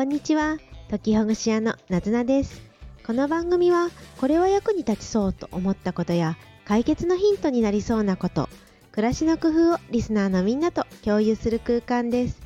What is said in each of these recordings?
こんにちは。解きほぐし屋のなずなです。この番組はこれは役に立ちそうと思ったことや解決のヒントになりそうなこと暮らしの工夫をリスナーのみんなと共有する空間です。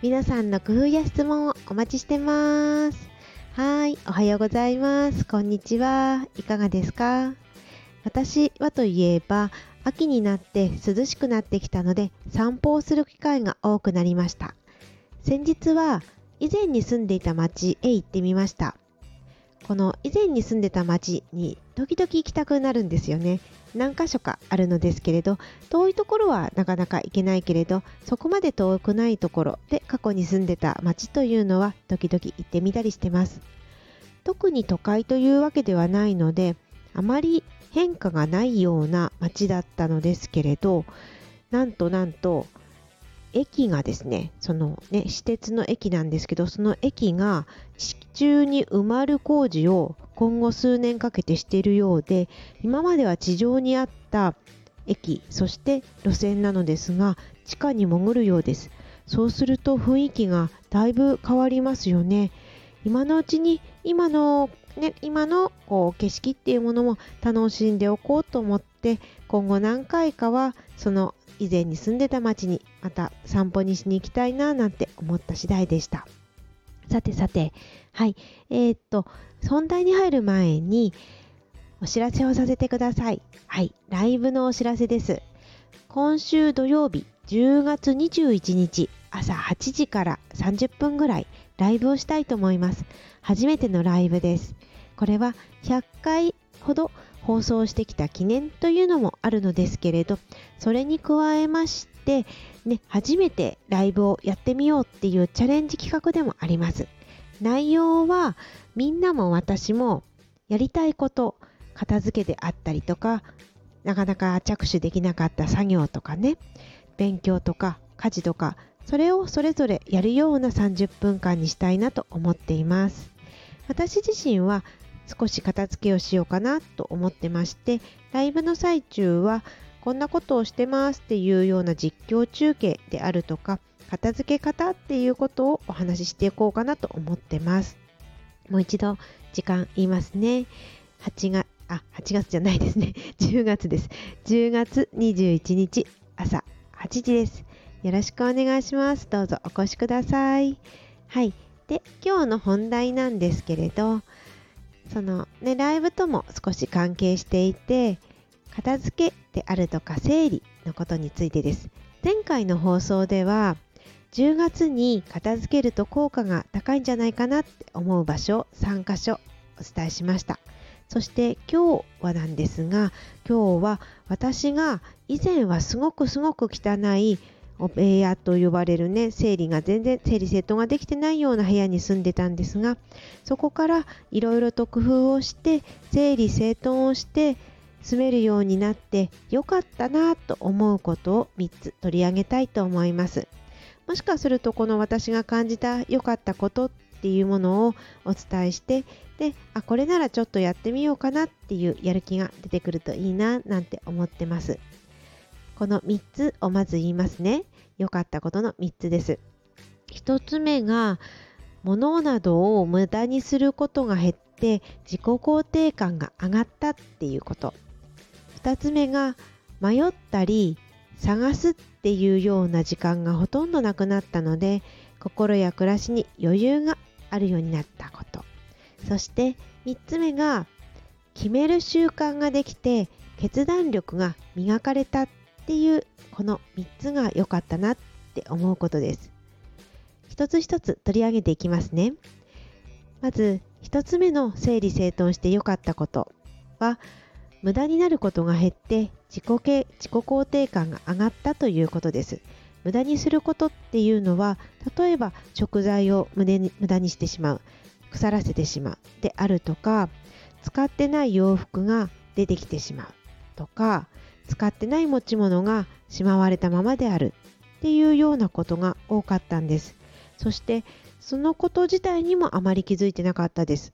皆さんの工夫や質問をお待ちしてます。はいおはようございます。こんにちは。いかがですか？私はといえば秋になって涼しくなってきたので散歩をする機会が多くなりました。先日は以前に住んでいた町へ行ってみました。この以前に住んでた町に時々行きたくなるんですよね。何箇所かあるのですけれど遠いところはなかなか行けないけれどそこまで遠くないところで過去に住んでた町というのは時々行ってみたりしてます。特に都会というわけではないのであまり変化がないような町だったのですけれどなんとなんと駅がですね、そのね、私鉄の駅なんですけど、その駅が地中に埋まる工事を今後数年かけてしているようで、今までは地上にあった駅、そして路線なのですが、地下に潜るようです。そうすると雰囲気がだいぶ変わりますよね。今のうちに今のね、今のこう景色っていうものも楽しんでおこうと思って今後何回かはその以前に住んでた町にまた散歩にしに行きたいななんて思った次第でした。さてさて、はい、えー、っと、本題に入る前にお知らせをさせてください。はい、ライブのお知らせです。今週土曜日10月21日朝8時から30分ぐらいライブをしたいと思います。初めてのライブです。これは100回ほど放送してきた記念というのもあるのですけれどそれに加えまして、ね、初めてライブをやってみようっていうチャレンジ企画でもあります内容はみんなも私もやりたいこと片付けであったりとかなかなか着手できなかった作業とかね勉強とか家事とかそれをそれぞれやるような30分間にしたいなと思っています。私自身は少し片付けをしようかなと思ってましてライブの最中はこんなことをしてますっていうような実況中継であるとか片付け方っていうことをお話ししていこうかなと思ってます。もう一度時間言いますね。8月あ8月じゃないですね。10月です。10月21日朝8時です。よろしくお願いします。どうぞお越しください。はい。で今日の本題なんですけれどそのねライブとも少し関係していて片付けであるとか整理のことについてです。前回の放送では10月に片付けると効果が高いんじゃないかなって思う場所3箇所お伝えしました。そして今日はなんですが今日は私が以前はすごくすごく汚いお部屋と呼ばれるね整理が全然整理整頓ができてないような部屋に住んでたんですがそこからいろいろと工夫をして整理整頓をして住めるようになってよかったなと思うことを3つ取り上げたいと思います。もしかするとこの私が感じた良かったことっていうものをお伝えしてであこれならちょっとやってみようかなっていうやる気が出てくるといいななんて思ってます。この3つをまず言いますね。良かったことの3つです。1つ目が、物などを無駄にすることが減って自己肯定感が上がったっていうこと。2つ目が、迷ったり探すっていうような時間がほとんどなくなったので、心や暮らしに余裕があるようになったこと。そして3つ目が、決める習慣ができて決断力が磨かれたっっていうこの3つが良かったなって思うことです。一つ一つ取り上げていきますね。まず1つ目の整理整頓して良かったことは無駄になることが減って自己自己肯定感が上がったということです。無駄にすることっていうのは例えば食材を無駄にしてしまう腐らせてしまうであるとか使ってない洋服が出てきてしまうとか使ってない持ち物がしまわれたままであるっていうようなことが多かったんです。そしてそのこと自体にもあまり気づいてなかったです。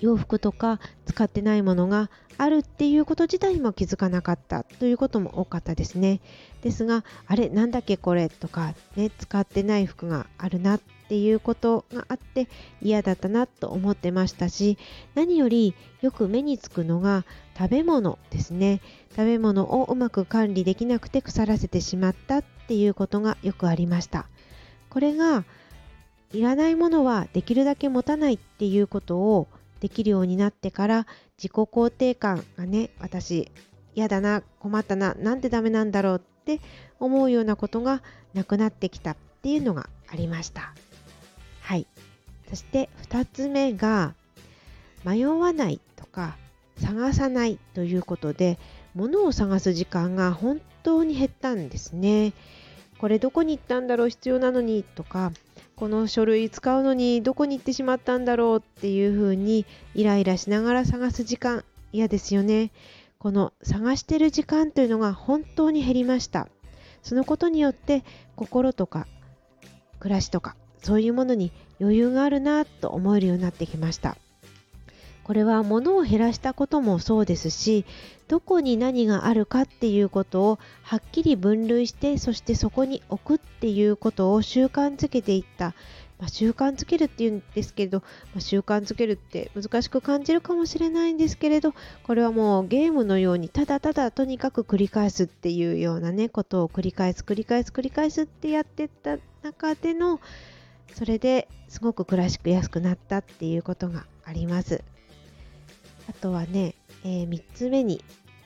洋服とか使ってないものがあるっていうこと自体も気づかなかったということも多かったですね。ですがあれなんだっけこれとかね使ってない服があるなっっていうことがあって嫌だったなと思ってましたし何よりよく目につくのが食べ物ですね。食べ物をうまく管理できなくて腐らせてしまったっていうことがよくありました。これがいらないものはできるだけ持たないっていうことをできるようになってから自己肯定感がね私嫌だな困ったななんでダメなんだろうって思うようなことがなくなってきたっていうのがありました。はい。そして2つ目が迷わないとか探さないということで物を探す時間が本当に減ったんですね。これどこに行ったんだろう？必要なのに？とかこの書類使うのにどこに行ってしまったんだろう？っていうふうにイライラしながら探す時間嫌ですよね。この探してる時間というのが本当に減りました。そのことによって心とか暮らしとかそういうものに余裕があるなと思えるようになってきました。これは物を減らしたこともそうですしどこに何があるかっていうことをはっきり分類してそしてそこに置くっていうことを習慣づけていった、まあ、習慣づけるっていうんですけれど、まあ、習慣づけるって難しく感じるかもしれないんですけれどこれはもうゲームのようにただただとにかく繰り返すっていうようなねことを繰り返す繰り返す繰り返すってやってった中でのそれですごく暮らしく安くなったっていうことがあります。あとはね、えー、3つ目に行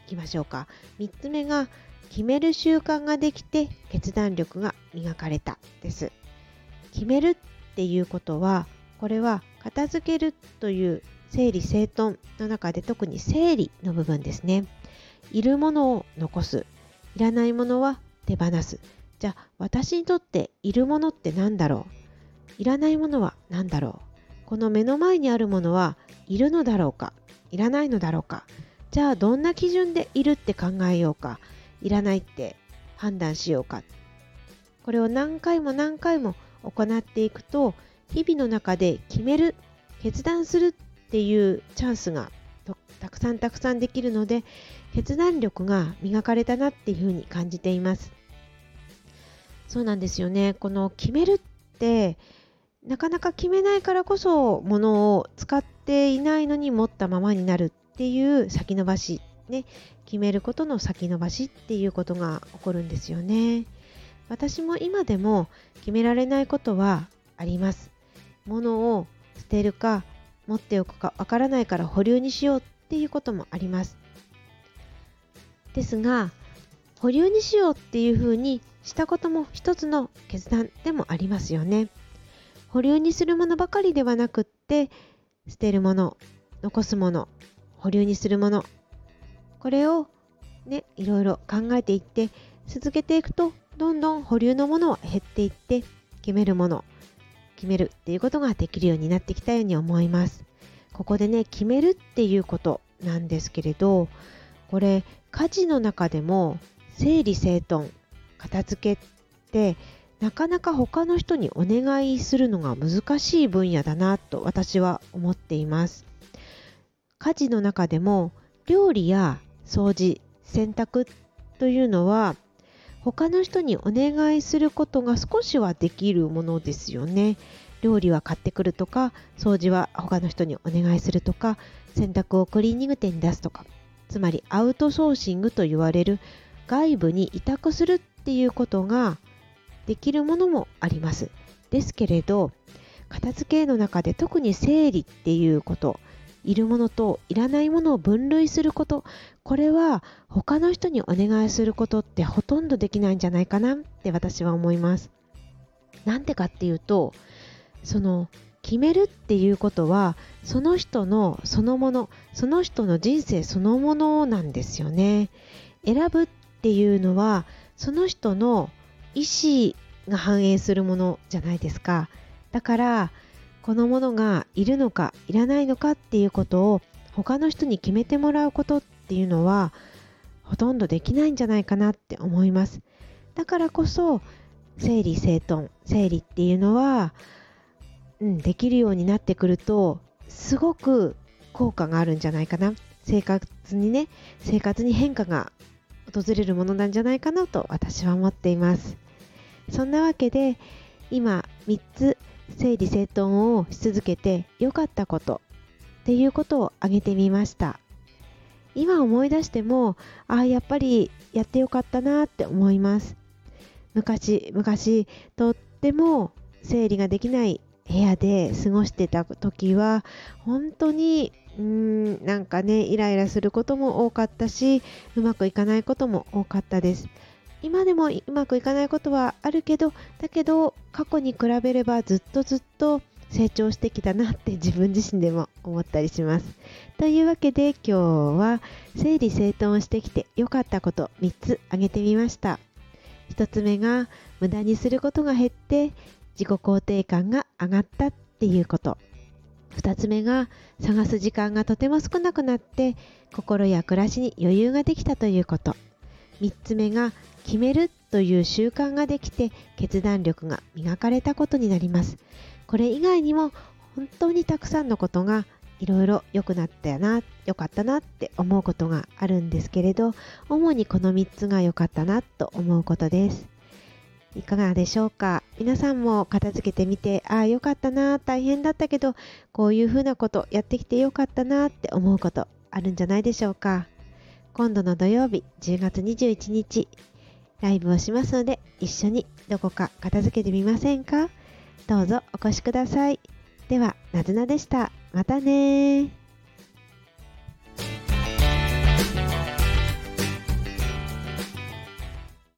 きましょうか。3つ目が決める習慣ができて決断力が磨かれたです。決めるっていうことはこれは片付けるという整理整頓の中で特に整理の部分ですね。いるものを残す。いらないものは手放す。じゃあ私にとっているものって何だろう？いらないものは何だろう？この目の前にあるものはいるのだろうか？いらないのだろうか？じゃあどんな基準でいるって考えようか？いらないって判断しようか？これを何回も何回も行っていくと日々の中で決める決断するっていうチャンスがたくさんたくさんできるので決断力が磨かれたなっていうふうに感じています。そうなんですよね。この決めるってなかなか決めないからこそものを使っていないのに持ったままになるっていう先延ばし、ね、決めることの先延ばしっていうことが起こるんですよね。私も今でも決められないことはあります。物を捨てるか持っておくかわからないから保留にしようっていうこともあります。ですが保留にしようっていうふうにしたことも一つの決断でもありますよね。保留にするものばかりではなくって捨てるもの残すもの保留にするもの。これをねいろいろ考えていって続けていくとどんどん保留のものは減っていって決めるもの決めるっていうことができるようになってきたように思います。ここでね決めるっていうことなんですけれどこれ家事の中でも整理整頓片付けってなかなか他の人にお願いするのが難しい分野だなと私は思っています。家事の中でも料理や掃除洗濯というのは他の人にお願いすることが少しはできるものですよね。料理は買ってくるとか掃除は他の人にお願いするとか洗濯をクリーニング店に出すとか。つまりアウトソーシングと言われる外部に委託するっていうことができるものもあります。ですけれど片付けの中で特に整理っていうこといるものといらないものを分類することこれは他の人にお願いすることってほとんどできないんじゃないかなって私は思います。なんでかっていうとその決めるっていうことはその人のそのものその人の人生そのものなんですよね。選ぶっていうのはその人の意思が反映するものじゃないですか。だからこのものがいるのかいらないのかっていうことを他の人に決めてもらうことっていうのはほとんどできないんじゃないかなって思います。だからこそ整理整頓整理っていうのは、うん、できるようになってくるとすごく効果があるんじゃないかな。生活にね生活に変化が訪れるものなんじゃないかなと私は思っています。そんなわけで今3つ整理整頓をし続けて良かったことっていうことを挙げてみました。今思い出してもああやっぱりやってよかったなって思います。昔昔とっても整理ができない部屋で過ごしてた時は本当にうーんなんかねイライラすることも多かったしうまくいかないことも多かったです。今でもうまくいかないことはあるけどだけど過去に比べればずっとずっと成長してきたなって自分自身でも思ったりします。というわけで今日は整理整頓をしてきて良かったこと3つ挙げてみました。1つ目が無駄にすることが減って自己肯定感が上がったっていうこと。2つ目が探す時間がとても少なくなって心や暮らしに余裕ができたということ。3つ目が決めるという習慣ができて決断力が磨かれたことになります。これ以外にも本当にたくさんのことがいろいろ良くなったよな良かったなって思うことがあるんですけれど主にこの3つが良かったなと思うことです。いかがでしょうか？皆さんも片付けてみてああ良かったな大変だったけどこういうふうなことやってきて良かったなって思うことあるんじゃないでしょうか？今度の土曜日10月21日ライブをしますので一緒にどこか片付けてみませんか？どうぞお越しください。では、なずなでした。またね